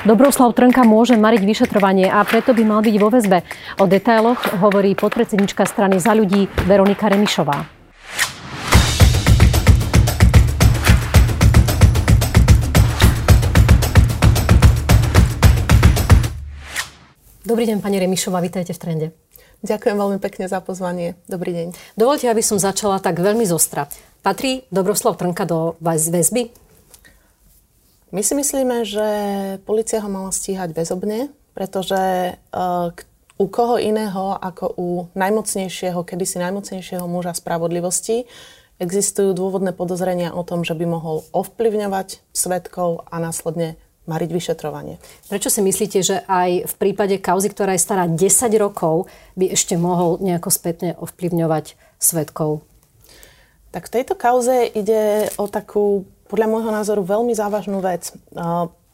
Dobroslav Trnka môže mariť vyšetrovanie a preto by mal byť vo väzbe. O detailoch hovorí podpredsednička strany za ľudí Veronika Remišová. Dobrý deň, pani Remišová, vítajte v Trende. Ďakujem veľmi pekne za pozvanie. Dobrý deň. Dovolte, aby som začala tak veľmi zostra. Patrí Dobroslav Trnka do väzby? My si myslíme, že policia ho mala stíhať bezobne, pretože uh, u koho iného ako u najmocnejšieho, kedysi najmocnejšieho muža spravodlivosti existujú dôvodné podozrenia o tom, že by mohol ovplyvňovať svetkov a následne mariť vyšetrovanie. Prečo si myslíte, že aj v prípade kauzy, ktorá je stará 10 rokov, by ešte mohol nejako spätne ovplyvňovať svetkov? Tak v tejto kauze ide o takú podľa môjho názoru veľmi závažnú vec.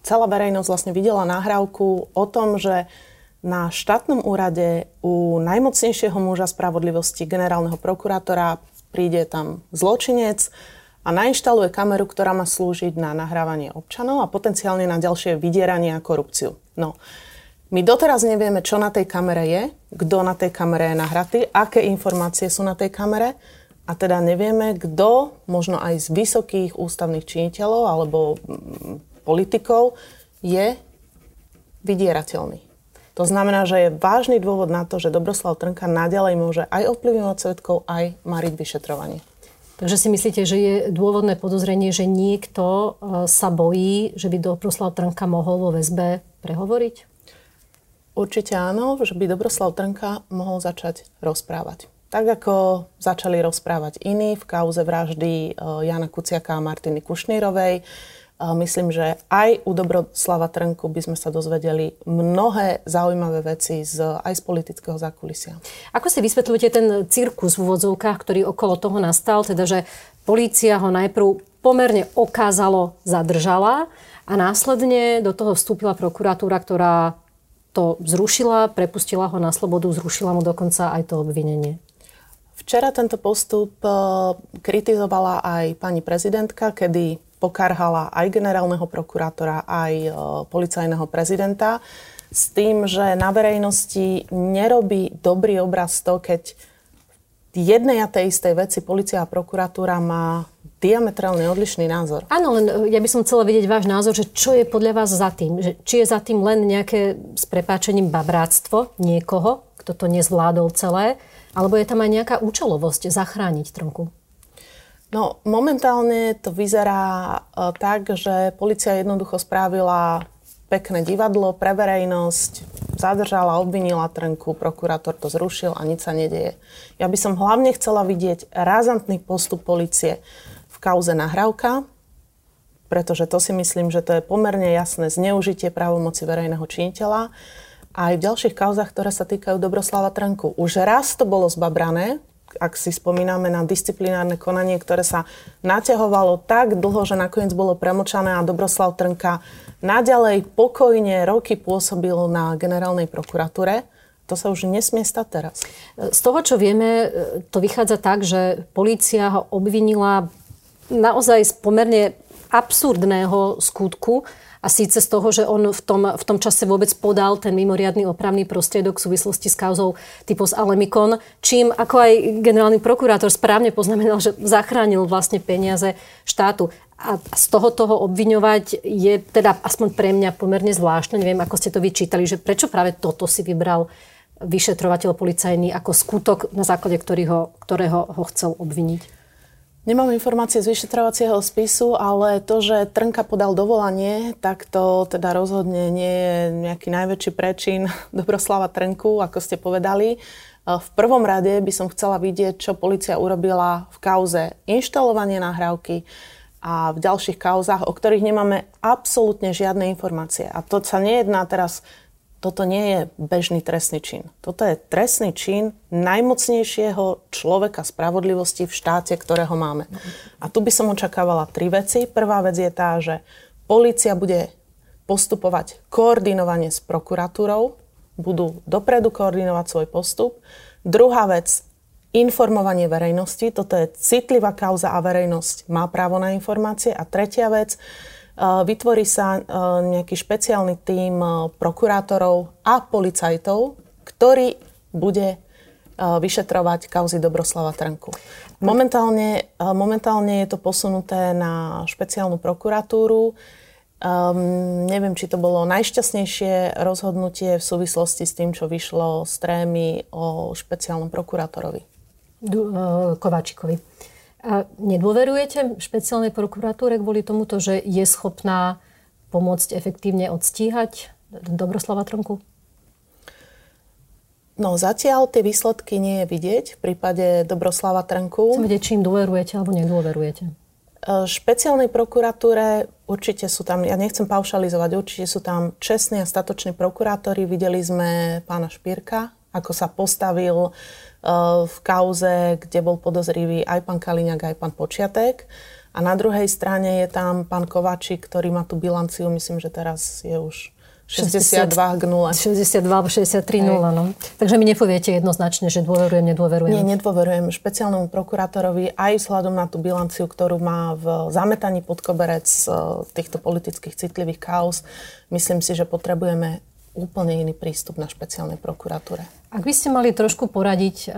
Celá verejnosť vlastne videla nahrávku o tom, že na štátnom úrade u najmocnejšieho muža spravodlivosti, generálneho prokurátora, príde tam zločinec a nainštaluje kameru, ktorá má slúžiť na nahrávanie občanov a potenciálne na ďalšie vydieranie a korupciu. No, my doteraz nevieme, čo na tej kamere je, kto na tej kamere je nahratý, aké informácie sú na tej kamere a teda nevieme, kto, možno aj z vysokých ústavných činiteľov alebo mm, politikov, je vydierateľný. To znamená, že je vážny dôvod na to, že Dobroslav Trnka naďalej môže aj ovplyvňovať svetkov, aj mariť vyšetrovanie. Takže si myslíte, že je dôvodné podozrenie, že niekto e, sa bojí, že by Dobroslav Trnka mohol vo väzbe prehovoriť? Určite áno, že by Dobroslav Trnka mohol začať rozprávať. Tak ako začali rozprávať iní v kauze vraždy eh, Jana Kuciaka a Martiny Kušnírovej, eh, myslím, že aj u Dobroslava Trnku by sme sa dozvedeli mnohé zaujímavé veci z, aj z politického zákulisia. Ako si vysvetľujete ten cirkus v úvodzovkách, ktorý okolo toho nastal, teda že polícia ho najprv pomerne okázalo zadržala a následne do toho vstúpila prokuratúra, ktorá to zrušila, prepustila ho na slobodu, zrušila mu dokonca aj to obvinenie. Včera tento postup e, kritizovala aj pani prezidentka, kedy pokarhala aj generálneho prokurátora, aj e, policajného prezidenta s tým, že na verejnosti nerobí dobrý obraz to, keď jednej a tej istej veci policia a prokuratúra má diametrálne odlišný názor. Áno, len e, ja by som chcela vedieť váš názor, že čo je podľa vás za tým? Že, či je za tým len nejaké s prepáčením babráctvo niekoho, kto to nezvládol celé, alebo je tam aj nejaká účelovosť zachrániť trnku? No, momentálne to vyzerá uh, tak, že policia jednoducho spravila pekné divadlo pre verejnosť, zadržala, obvinila trnku, prokurátor to zrušil a nič sa nedieje. Ja by som hlavne chcela vidieť razantný postup policie v kauze nahrávka, pretože to si myslím, že to je pomerne jasné zneužitie právomoci verejného činiteľa aj v ďalších kauzach, ktoré sa týkajú Dobroslava Trnku. Už raz to bolo zbabrané, ak si spomíname na disciplinárne konanie, ktoré sa naťahovalo tak dlho, že nakoniec bolo premočané a Dobroslav Trnka naďalej pokojne roky pôsobil na generálnej prokuratúre. To sa už nesmie stať teraz. Z toho, čo vieme, to vychádza tak, že polícia ho obvinila naozaj z pomerne absurdného skutku, a síce z toho, že on v tom, v tom čase vôbec podal ten mimoriadný opravný prostriedok v súvislosti s kauzou typos Alemikon, čím ako aj generálny prokurátor správne poznamenal, že zachránil vlastne peniaze štátu. A z toho toho obviňovať je teda aspoň pre mňa pomerne zvláštne. Neviem, ako ste to vyčítali, že prečo práve toto si vybral vyšetrovateľ policajný ako skutok, na základe ktorého, ktorého ho chcel obviniť? Nemám informácie z vyšetrovacieho spisu, ale to, že Trnka podal dovolanie, tak to teda rozhodne nie je nejaký najväčší prečin Dobroslava Trnku, ako ste povedali. V prvom rade by som chcela vidieť, čo policia urobila v kauze inštalovanie nahrávky a v ďalších kauzách, o ktorých nemáme absolútne žiadne informácie. A to sa nejedná teraz toto nie je bežný trestný čin. Toto je trestný čin najmocnejšieho človeka spravodlivosti v štáte, ktorého máme. A tu by som očakávala tri veci. Prvá vec je tá, že policia bude postupovať koordinovane s prokuratúrou, budú dopredu koordinovať svoj postup. Druhá vec, informovanie verejnosti. Toto je citlivá kauza a verejnosť má právo na informácie. A tretia vec, vytvorí sa nejaký špeciálny tím prokurátorov a policajtov, ktorý bude vyšetrovať kauzy Dobroslava Trnku. Momentálne, momentálne je to posunuté na špeciálnu prokuratúru. Um, neviem, či to bolo najšťastnejšie rozhodnutie v súvislosti s tým, čo vyšlo z trémy o špeciálnom prokurátorovi. Du, uh, Kováčikovi. A nedôverujete špeciálnej prokuratúre kvôli tomuto, že je schopná pomôcť efektívne odstíhať Dobroslava Trnku? No zatiaľ tie výsledky nie je vidieť v prípade Dobroslava Trnku. Chcem vedieť, čím dôverujete alebo nedôverujete. E, špeciálnej prokuratúre určite sú tam, ja nechcem paušalizovať, určite sú tam čestní a statoční prokurátori. Videli sme pána Špírka, ako sa postavil e, v kauze, kde bol podozrivý aj pán Kaliňák, aj pán Počiatek. A na druhej strane je tam pán Kovačík, ktorý má tú bilanciu, myslím, že teraz je už 62 k 0. 62 alebo 63 0, no. Takže mi nepoviete jednoznačne, že dôverujem, nedôverujem. Nie, nedôverujem špeciálnemu prokurátorovi aj vzhľadom na tú bilanciu, ktorú má v zametaní pod koberec e, týchto politických citlivých kauz. Myslím si, že potrebujeme úplne iný prístup na špeciálnej prokuratúre. Ak by ste mali trošku poradiť, e,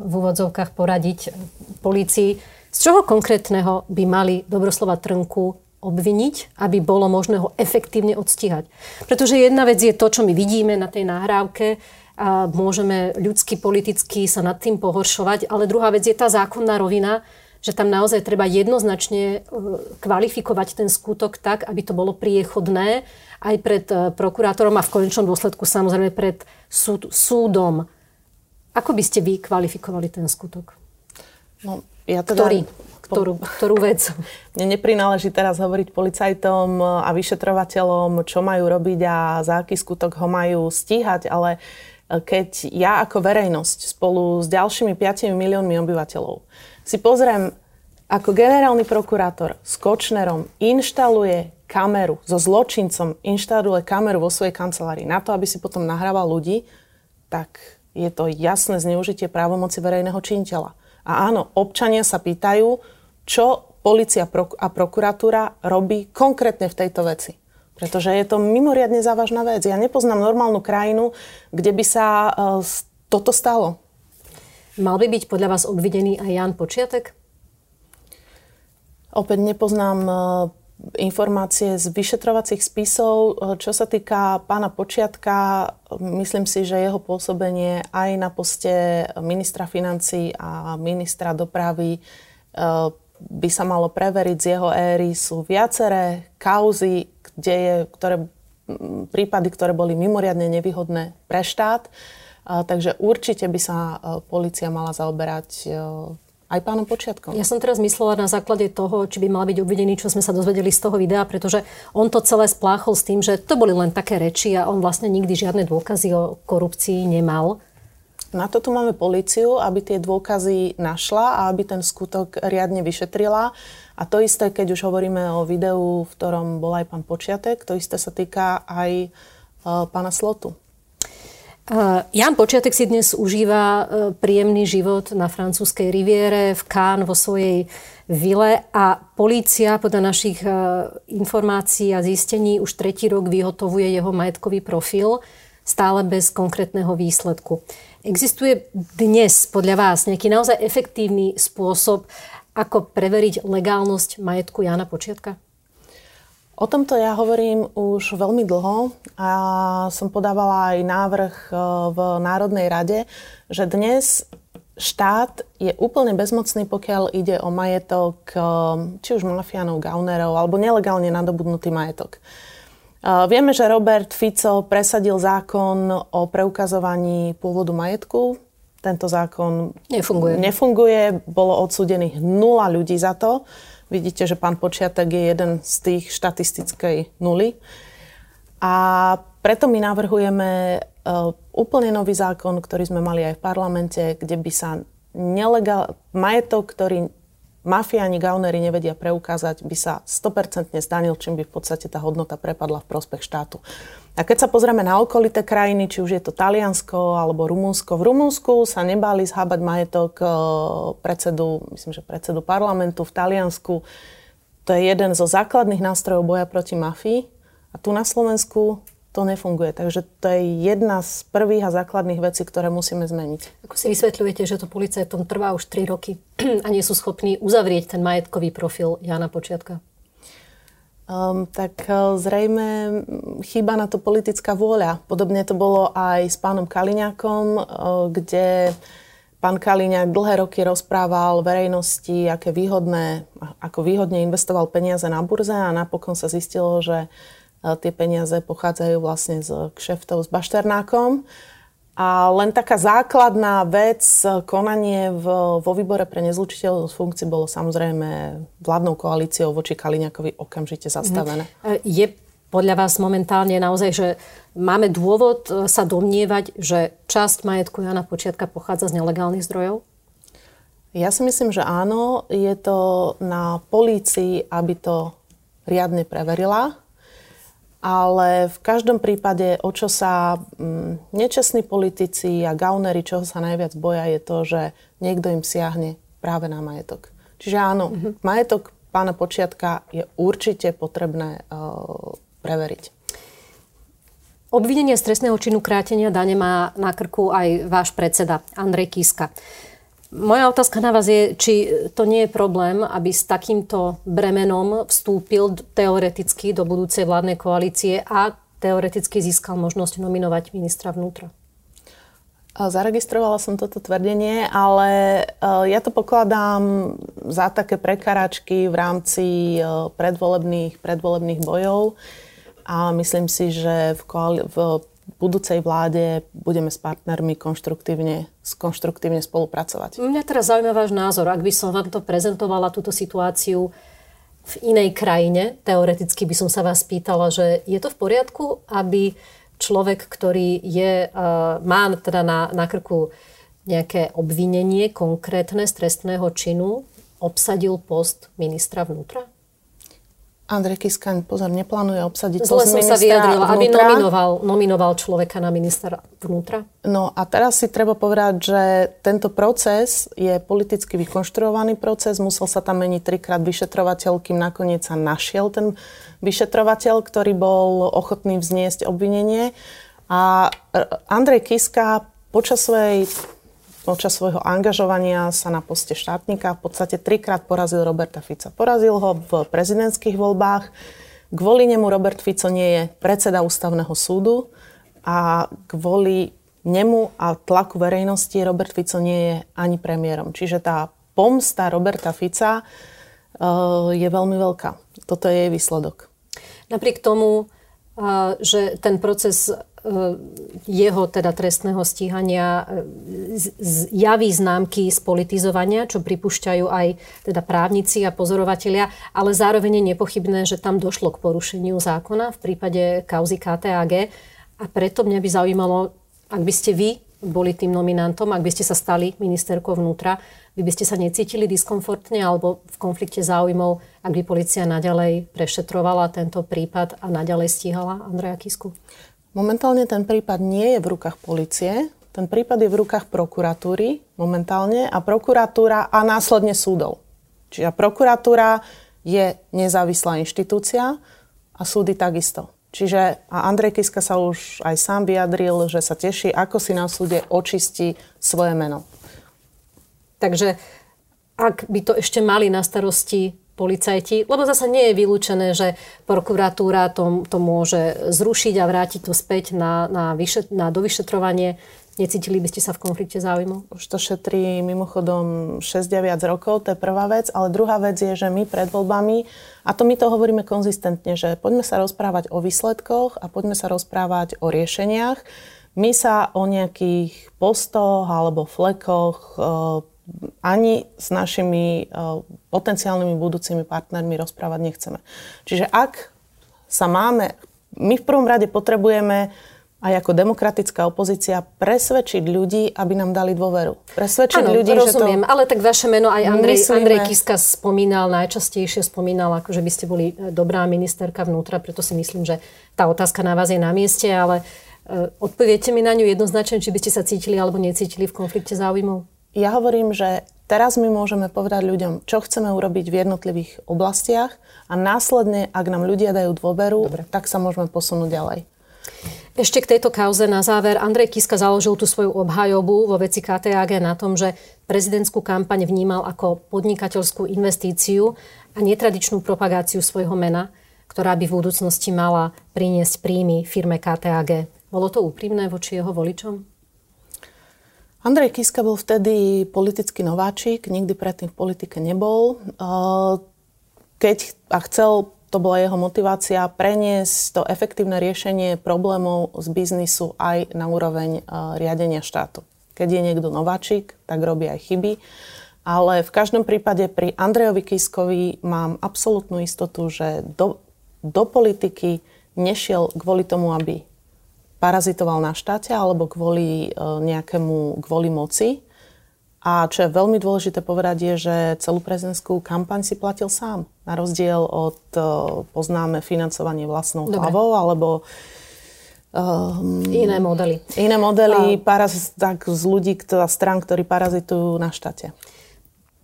v úvodzovkách poradiť polícii, z čoho konkrétneho by mali Dobroslova Trnku obviniť, aby bolo možné ho efektívne odstíhať. Pretože jedna vec je to, čo my vidíme na tej nahrávke, a môžeme ľudsky, politicky sa nad tým pohoršovať, ale druhá vec je tá zákonná rovina, že tam naozaj treba jednoznačne e, kvalifikovať ten skutok tak, aby to bolo priechodné aj pred e, prokurátorom a v konečnom dôsledku samozrejme pred súd, súdom. Ako by ste vy kvalifikovali ten skutok? No, ja teda... Ktorý? Ktorú, ktorú vec? Mne neprináleží teraz hovoriť policajtom a vyšetrovateľom, čo majú robiť a za aký skutok ho majú stíhať, ale e, keď ja ako verejnosť spolu s ďalšími 5 miliónmi obyvateľov si pozriem, ako generálny prokurátor s Kočnerom inštaluje kameru, so zločincom inštaluje kameru vo svojej kancelárii na to, aby si potom nahrával ľudí, tak je to jasné zneužitie právomoci verejného činiteľa. A áno, občania sa pýtajú, čo policia a prokuratúra robí konkrétne v tejto veci. Pretože je to mimoriadne závažná vec. Ja nepoznám normálnu krajinu, kde by sa uh, toto stalo. Mal by byť podľa vás obvidený aj Jan Počiatek? Opäť nepoznám uh, informácie z vyšetrovacích spisov. Uh, čo sa týka pána Počiatka, myslím si, že jeho pôsobenie aj na poste ministra financí a ministra dopravy by sa malo preveriť z jeho éry, sú viaceré kauzy, kde je, ktoré, prípady, ktoré boli mimoriadne nevýhodné pre štát. A, takže určite by sa e, policia mala zaoberať e, aj pánom Počiatkom. Ja som teraz myslela na základe toho, či by mal byť obvidený, čo sme sa dozvedeli z toho videa, pretože on to celé spláchol s tým, že to boli len také reči a on vlastne nikdy žiadne dôkazy o korupcii nemal. Na to tu máme policiu, aby tie dôkazy našla a aby ten skutok riadne vyšetrila. A to isté, keď už hovoríme o videu, v ktorom bol aj pán Počiatek, to isté sa týka aj uh, pána Slotu. Jan Počiatek si dnes užíva uh, príjemný život na francúzskej riviere, v Cannes, vo svojej vile a polícia podľa našich uh, informácií a zistení už tretí rok vyhotovuje jeho majetkový profil, stále bez konkrétneho výsledku. Existuje dnes podľa vás nejaký naozaj efektívny spôsob, ako preveriť legálnosť majetku Jana Počiatka? O tomto ja hovorím už veľmi dlho a som podávala aj návrh e, v Národnej rade, že dnes štát je úplne bezmocný, pokiaľ ide o majetok e, či už mafiánov, gaunerov alebo nelegálne nadobudnutý majetok. Vieme, že Robert Fico presadil zákon o preukazovaní pôvodu majetku. Tento zákon nefunguje. nefunguje. Bolo odsudených nula ľudí za to. Vidíte, že pán Počiatek je jeden z tých štatistickej nuly. A preto my navrhujeme e, úplne nový zákon, ktorý sme mali aj v parlamente, kde by sa nelegál... majetok, ktorý mafiáni, gaunery nevedia preukázať, by sa 100% zdanil, čím by v podstate tá hodnota prepadla v prospech štátu. A keď sa pozrieme na okolité krajiny, či už je to Taliansko alebo Rumunsko, v Rumunsku sa nebáli zhábať majetok e, predsedu, myslím, že predsedu parlamentu v Taliansku To je jeden zo základných nástrojov boja proti mafii a tu na Slovensku to nefunguje. Takže to je jedna z prvých a základných vecí, ktoré musíme zmeniť. Ako si vysvetľujete, že to policajtom trvá už 3 roky a nie sú schopní uzavrieť ten majetkový profil Jana Počiatka? Um, tak uh, zrejme chýba na to politická vôľa. Podobne to bolo aj s pánom Kaliňakom, uh, kde pán Kaliňák dlhé roky rozprával verejnosti, aké výhodné, ako výhodne investoval peniaze na burze a napokon sa zistilo, že uh, tie peniaze pochádzajú vlastne z kšeftov s Bašternákom. A len taká základná vec, konanie v, vo výbore pre nezlučiteľnosť funkcií bolo samozrejme vládnou koalíciou voči Kaliňakovi okamžite zastavené. Mhm. Je podľa vás momentálne naozaj, že máme dôvod sa domnievať, že časť majetku Jana Počiatka pochádza z nelegálnych zdrojov? Ja si myslím, že áno. Je to na polícii, aby to riadne preverila ale v každom prípade, o čo sa mm, nečestní politici a gaunery, čoho sa najviac boja, je to, že niekto im siahne práve na majetok. Čiže áno, mm-hmm. majetok pána Počiatka je určite potrebné uh, preveriť. Obvinenie z trestného činu krátenia dane má na krku aj váš predseda Andrej Kiska. Moja otázka na vás je, či to nie je problém, aby s takýmto bremenom vstúpil teoreticky do budúcej vládnej koalície a teoreticky získal možnosť nominovať ministra vnútra. Zaregistrovala som toto tvrdenie, ale e, ja to pokladám za také prekaračky v rámci e, predvolebných, predvolebných bojov a myslím si, že v, koali- v budúcej vláde budeme s partnermi konštruktívne, konštruktívne spolupracovať. Mňa teraz zaujíma váš názor. Ak by som vám to prezentovala, túto situáciu v inej krajine, teoreticky by som sa vás pýtala, že je to v poriadku, aby človek, ktorý je, uh, má teda na, na krku nejaké obvinenie konkrétne z trestného činu, obsadil post ministra vnútra? Andrej Kiskaň, pozor, neplánuje obsadiť Zle som sa vyjadrila, aby nominoval, nominoval človeka na ministra vnútra. No a teraz si treba povedať, že tento proces je politicky vykonštruovaný proces. Musel sa tam meniť trikrát vyšetrovateľ, kým nakoniec sa našiel ten vyšetrovateľ, ktorý bol ochotný vzniesť obvinenie. A Andrej Kiska počas svojej počas svojho angažovania sa na poste štátnika v podstate trikrát porazil Roberta Fica. Porazil ho v prezidentských voľbách. Kvôli nemu Robert Fico nie je predseda ústavného súdu a kvôli nemu a tlaku verejnosti Robert Fico nie je ani premiérom. Čiže tá pomsta Roberta Fica uh, je veľmi veľká. Toto je jej výsledok. Napriek tomu, uh, že ten proces E, jeho teda trestného stíhania e, javí známky spolitizovania, čo pripúšťajú aj teda právnici a pozorovatelia, ale zároveň je nepochybné, že tam došlo k porušeniu zákona v prípade kauzy KTAG a preto mňa by zaujímalo, ak by ste vy boli tým nominantom, ak by ste sa stali ministerkou vnútra, vy by ste sa necítili diskomfortne alebo v konflikte záujmov, ak by policia naďalej prešetrovala tento prípad a naďalej stíhala Andreja Kisku? Momentálne ten prípad nie je v rukách policie, ten prípad je v rukách prokuratúry momentálne a prokuratúra a následne súdov. Čiže prokuratúra je nezávislá inštitúcia a súdy takisto. Čiže a Andrej Kiska sa už aj sám vyjadril, že sa teší, ako si na súde očistí svoje meno. Takže ak by to ešte mali na starosti policajti, lebo zase nie je vylúčené, že prokuratúra to, to môže zrušiť a vrátiť to späť na, na, vyšet, na dovyšetrovanie. Necítili by ste sa v konflikte záujmov? Už to šetrí mimochodom 6 a viac rokov, to je prvá vec. Ale druhá vec je, že my pred voľbami, a to my to hovoríme konzistentne, že poďme sa rozprávať o výsledkoch a poďme sa rozprávať o riešeniach. My sa o nejakých postoch alebo flekoch ani s našimi uh, potenciálnymi budúcimi partnermi rozprávať nechceme. Čiže ak sa máme, my v prvom rade potrebujeme aj ako demokratická opozícia presvedčiť ľudí, aby nám dali dôveru. Presvedčiť ano, ľudí, rozumiem, že to... ale tak vaše meno aj Andrej, myslíme... Andrej Kiska spomínal, najčastejšie spomínal, ako že by ste boli e, dobrá ministerka vnútra, preto si myslím, že tá otázka na vás je na mieste, ale uh, odpoviete mi na ňu jednoznačne, či by ste sa cítili alebo necítili v konflikte záujmov? Ja hovorím, že Teraz my môžeme povedať ľuďom, čo chceme urobiť v jednotlivých oblastiach a následne, ak nám ľudia dajú dôveru, Dobre. tak sa môžeme posunúť ďalej. Ešte k tejto kauze na záver. Andrej Kiska založil tú svoju obhajobu vo veci KTAG na tom, že prezidentskú kampaň vnímal ako podnikateľskú investíciu a netradičnú propagáciu svojho mena, ktorá by v budúcnosti mala priniesť príjmy firme KTAG. Bolo to úprimné voči jeho voličom? Andrej Kiska bol vtedy politický nováčik, nikdy predtým v politike nebol. Keď a chcel, to bola jeho motivácia, preniesť to efektívne riešenie problémov z biznisu aj na úroveň riadenia štátu. Keď je niekto nováčik, tak robí aj chyby. Ale v každom prípade pri Andrejovi Kiskovi mám absolútnu istotu, že do, do politiky nešiel kvôli tomu, aby parazitoval na štáte alebo kvôli e, nejakému, kvôli moci. A čo je veľmi dôležité povedať je, že celú prezidentskú kampaň si platil sám. Na rozdiel od, e, poznáme, financovanie vlastnou Dobre. hlavou alebo Um, iné modely. Iné modely a... paraz, tak z ľudí, z strán, ktorí parazitujú na štáte.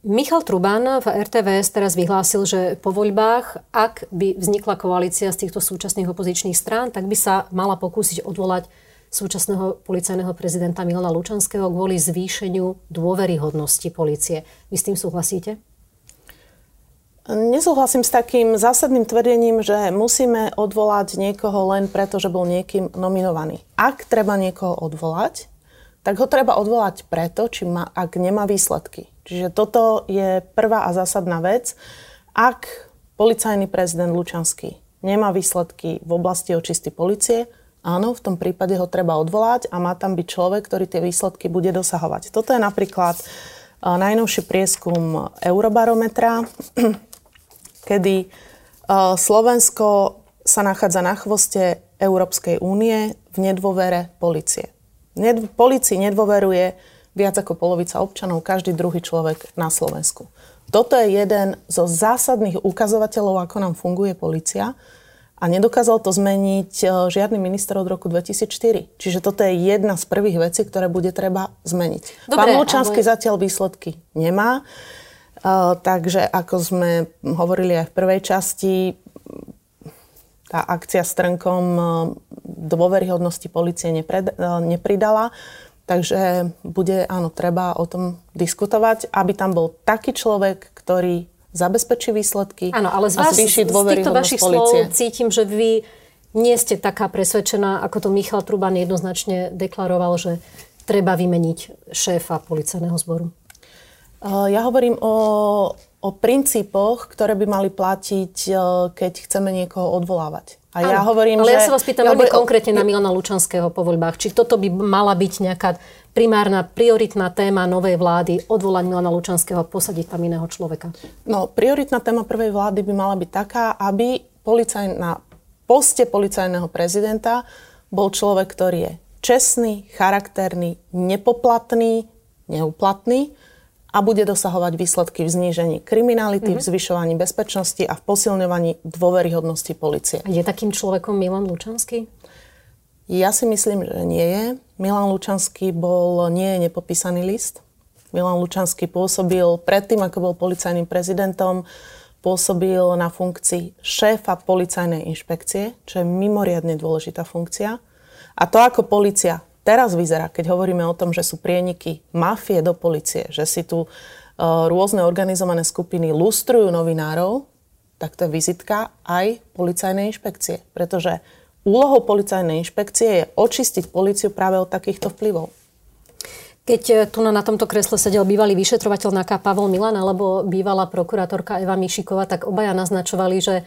Michal Truban v RTVS teraz vyhlásil, že po voľbách, ak by vznikla koalícia z týchto súčasných opozičných strán, tak by sa mala pokúsiť odvolať súčasného policajného prezidenta Milana Lučanského kvôli zvýšeniu dôveryhodnosti policie. Vy s tým súhlasíte? Nesúhlasím s takým zásadným tvrdením, že musíme odvolať niekoho len preto, že bol niekým nominovaný. Ak treba niekoho odvolať, tak ho treba odvolať preto, či ma, ak nemá výsledky. Čiže toto je prvá a zásadná vec. Ak policajný prezident Lučanský nemá výsledky v oblasti očisty policie, áno, v tom prípade ho treba odvolať a má tam byť človek, ktorý tie výsledky bude dosahovať. Toto je napríklad najnovší prieskum Eurobarometra, kedy Slovensko sa nachádza na chvoste Európskej únie v nedôvere policie. Ned- policii nedôveruje viac ako polovica občanov, každý druhý človek na Slovensku. Toto je jeden zo zásadných ukazovateľov, ako nám funguje policia a nedokázal to zmeniť e, žiadny minister od roku 2004. Čiže toto je jedna z prvých vecí, ktoré bude treba zmeniť. Dobre, Pán Lučanský ale... zatiaľ výsledky nemá, uh, takže ako sme hovorili aj v prvej časti, tá akcia s trnkom e, dôveryhodnosti policie nepridala. Takže bude, áno, treba o tom diskutovať, aby tam bol taký človek, ktorý zabezpečí výsledky áno, ale z vás, a zvýši dôveryhodnosť z vašich policie. slov cítim, že vy nie ste taká presvedčená, ako to Michal Truban jednoznačne deklaroval, že treba vymeniť šéfa policajného zboru. Ja hovorím o, o princípoch, ktoré by mali platiť, keď chceme niekoho odvolávať. A ja ano, hovorím, ale že... ja sa vás pýtam ja veľmi konkrétne na Milana Lučanského po voľbách. Či toto by mala byť nejaká primárna, prioritná téma novej vlády, odvolať Milana Lučanského a posadiť tam iného človeka? No, prioritná téma prvej vlády by mala byť taká, aby policaj, na poste policajného prezidenta bol človek, ktorý je čestný, charakterný, nepoplatný, neuplatný a bude dosahovať výsledky v znížení kriminality, mm-hmm. v mhm. zvyšovaní bezpečnosti a v posilňovaní dôveryhodnosti policie. Je takým človekom Milan Lučanský? Ja si myslím, že nie je. Milan Lučanský bol, nie je nepopísaný list. Milan Lučanský pôsobil predtým, ako bol policajným prezidentom, pôsobil na funkcii šéfa policajnej inšpekcie, čo je mimoriadne dôležitá funkcia. A to, ako policia teraz vyzerá, keď hovoríme o tom, že sú prieniky mafie do policie, že si tu uh, rôzne organizované skupiny lustrujú novinárov, tak to je vizitka aj policajnej inšpekcie. Pretože úlohou policajnej inšpekcie je očistiť policiu práve od takýchto vplyvov. Keď e, tu na tomto kresle sedel bývalý vyšetrovateľ NAKA Pavel Milan alebo bývalá prokurátorka Eva Mišiková, tak obaja naznačovali, že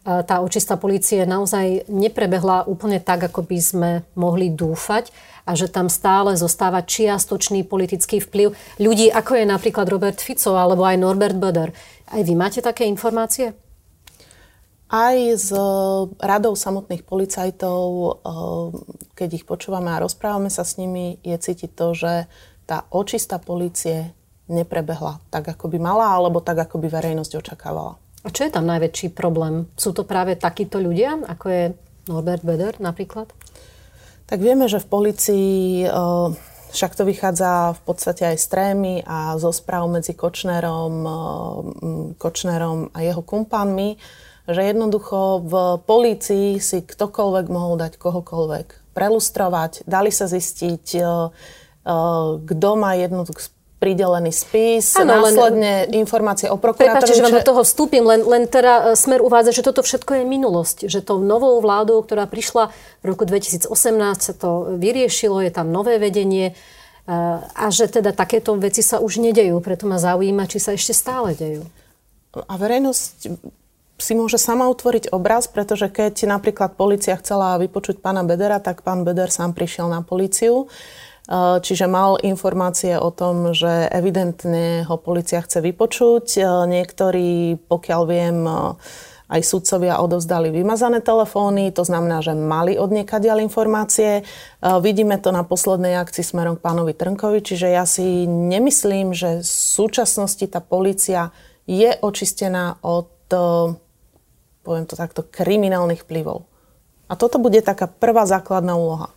tá očista policie naozaj neprebehla úplne tak, ako by sme mohli dúfať a že tam stále zostáva čiastočný politický vplyv ľudí, ako je napríklad Robert Fico alebo aj Norbert Böder. Aj vy máte také informácie? Aj z e, radou samotných policajtov, e, keď ich počúvame a rozprávame sa s nimi, je cítiť to, že tá očista policie neprebehla tak, ako by mala, alebo tak, ako by verejnosť očakávala. A čo je tam najväčší problém? Sú to práve takíto ľudia, ako je Norbert Böder napríklad? Tak vieme, že v policii však to vychádza v podstate aj z trémy a zo správ medzi Kočnerom, Kočnerom a jeho kumpanmi, že jednoducho v polícii si ktokoľvek mohol dať kohokoľvek prelustrovať, dali sa zistiť, kto má jednoducho pridelený spis, ano, následne len, informácie o prokurátorovi. Prepačte, že vám do toho vstúpim, len, len teda e, Smer uvádza, že toto všetko je minulosť. Že to novou vládou, ktorá prišla v roku 2018, sa to vyriešilo, je tam nové vedenie e, a že teda takéto veci sa už nedejú. Preto ma zaujíma, či sa ešte stále dejú. A verejnosť si môže sama utvoriť obraz, pretože keď napríklad policia chcela vypočuť pána Bedera, tak pán Beder sám prišiel na policiu čiže mal informácie o tom, že evidentne ho policia chce vypočuť. Eh, niektorí, pokiaľ viem, eh, aj sudcovia odovzdali vymazané telefóny, to znamená, že mali od niekaďal informácie. Vidíme to na poslednej akcii smerom k pánovi Trnkovi, čiže ja si nemyslím, že v súčasnosti tá policia je očistená od, poviem to takto, kriminálnych vplyvov. A toto bude taká prvá základná úloha.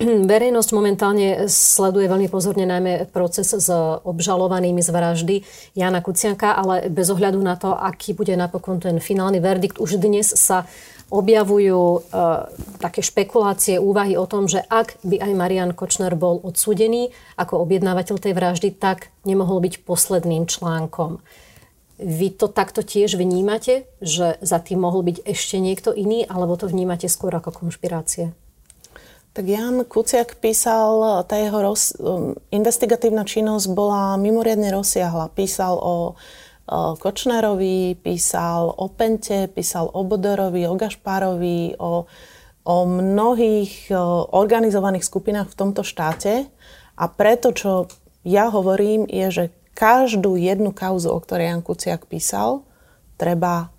Verejnosť momentálne sleduje veľmi pozorne najmä proces s obžalovanými z vraždy Jana Kucianka, ale bez ohľadu na to, aký bude napokon ten finálny verdikt, už dnes sa objavujú e, také špekulácie, úvahy o tom, že ak by aj Marian Kočner bol odsúdený ako objednávateľ tej vraždy, tak nemohol byť posledným článkom. Vy to takto tiež vnímate, že za tým mohol byť ešte niekto iný, alebo to vnímate skôr ako konšpirácie? Tak Jan Kuciak písal, tá jeho roz, um, investigatívna činnosť bola mimoriadne rozsiahla. Písal o, Kočnerovi, písal o Pente, písal o Bodorovi, o Gašpárovi, o, o mnohých organizovaných skupinách v tomto štáte. A preto, čo ja hovorím, je, že každú jednu kauzu, o ktorej Jan Kuciak písal, treba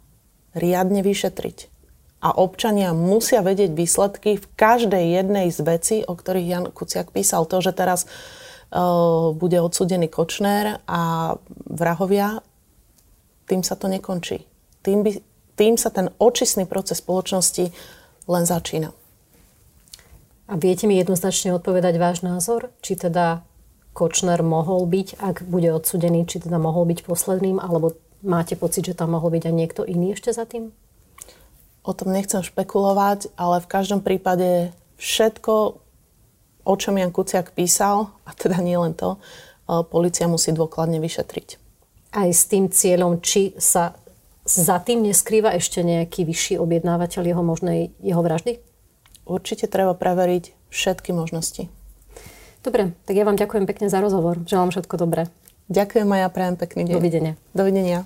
riadne vyšetriť a občania musia vedieť výsledky v každej jednej z vecí, o ktorých Jan Kuciak písal. To, že teraz uh, bude odsudený Kočner a vrahovia, tým sa to nekončí. Tým, by, tým sa ten očistný proces spoločnosti len začína. A viete mi jednoznačne odpovedať váš názor? Či teda Kočner mohol byť, ak bude odsudený, či teda mohol byť posledným, alebo máte pocit, že tam mohol byť aj niekto iný ešte za tým? O tom nechcem špekulovať, ale v každom prípade všetko, o čom Jan Kuciak písal, a teda nie len to, e, policia musí dôkladne vyšetriť. Aj s tým cieľom, či sa za tým neskrýva ešte nejaký vyšší objednávateľ jeho možnej jeho vraždy? Určite treba preveriť všetky možnosti. Dobre, tak ja vám ďakujem pekne za rozhovor. Želám všetko dobré. Ďakujem a ja prajem pekný deň. Dovidenia. Dovidenia.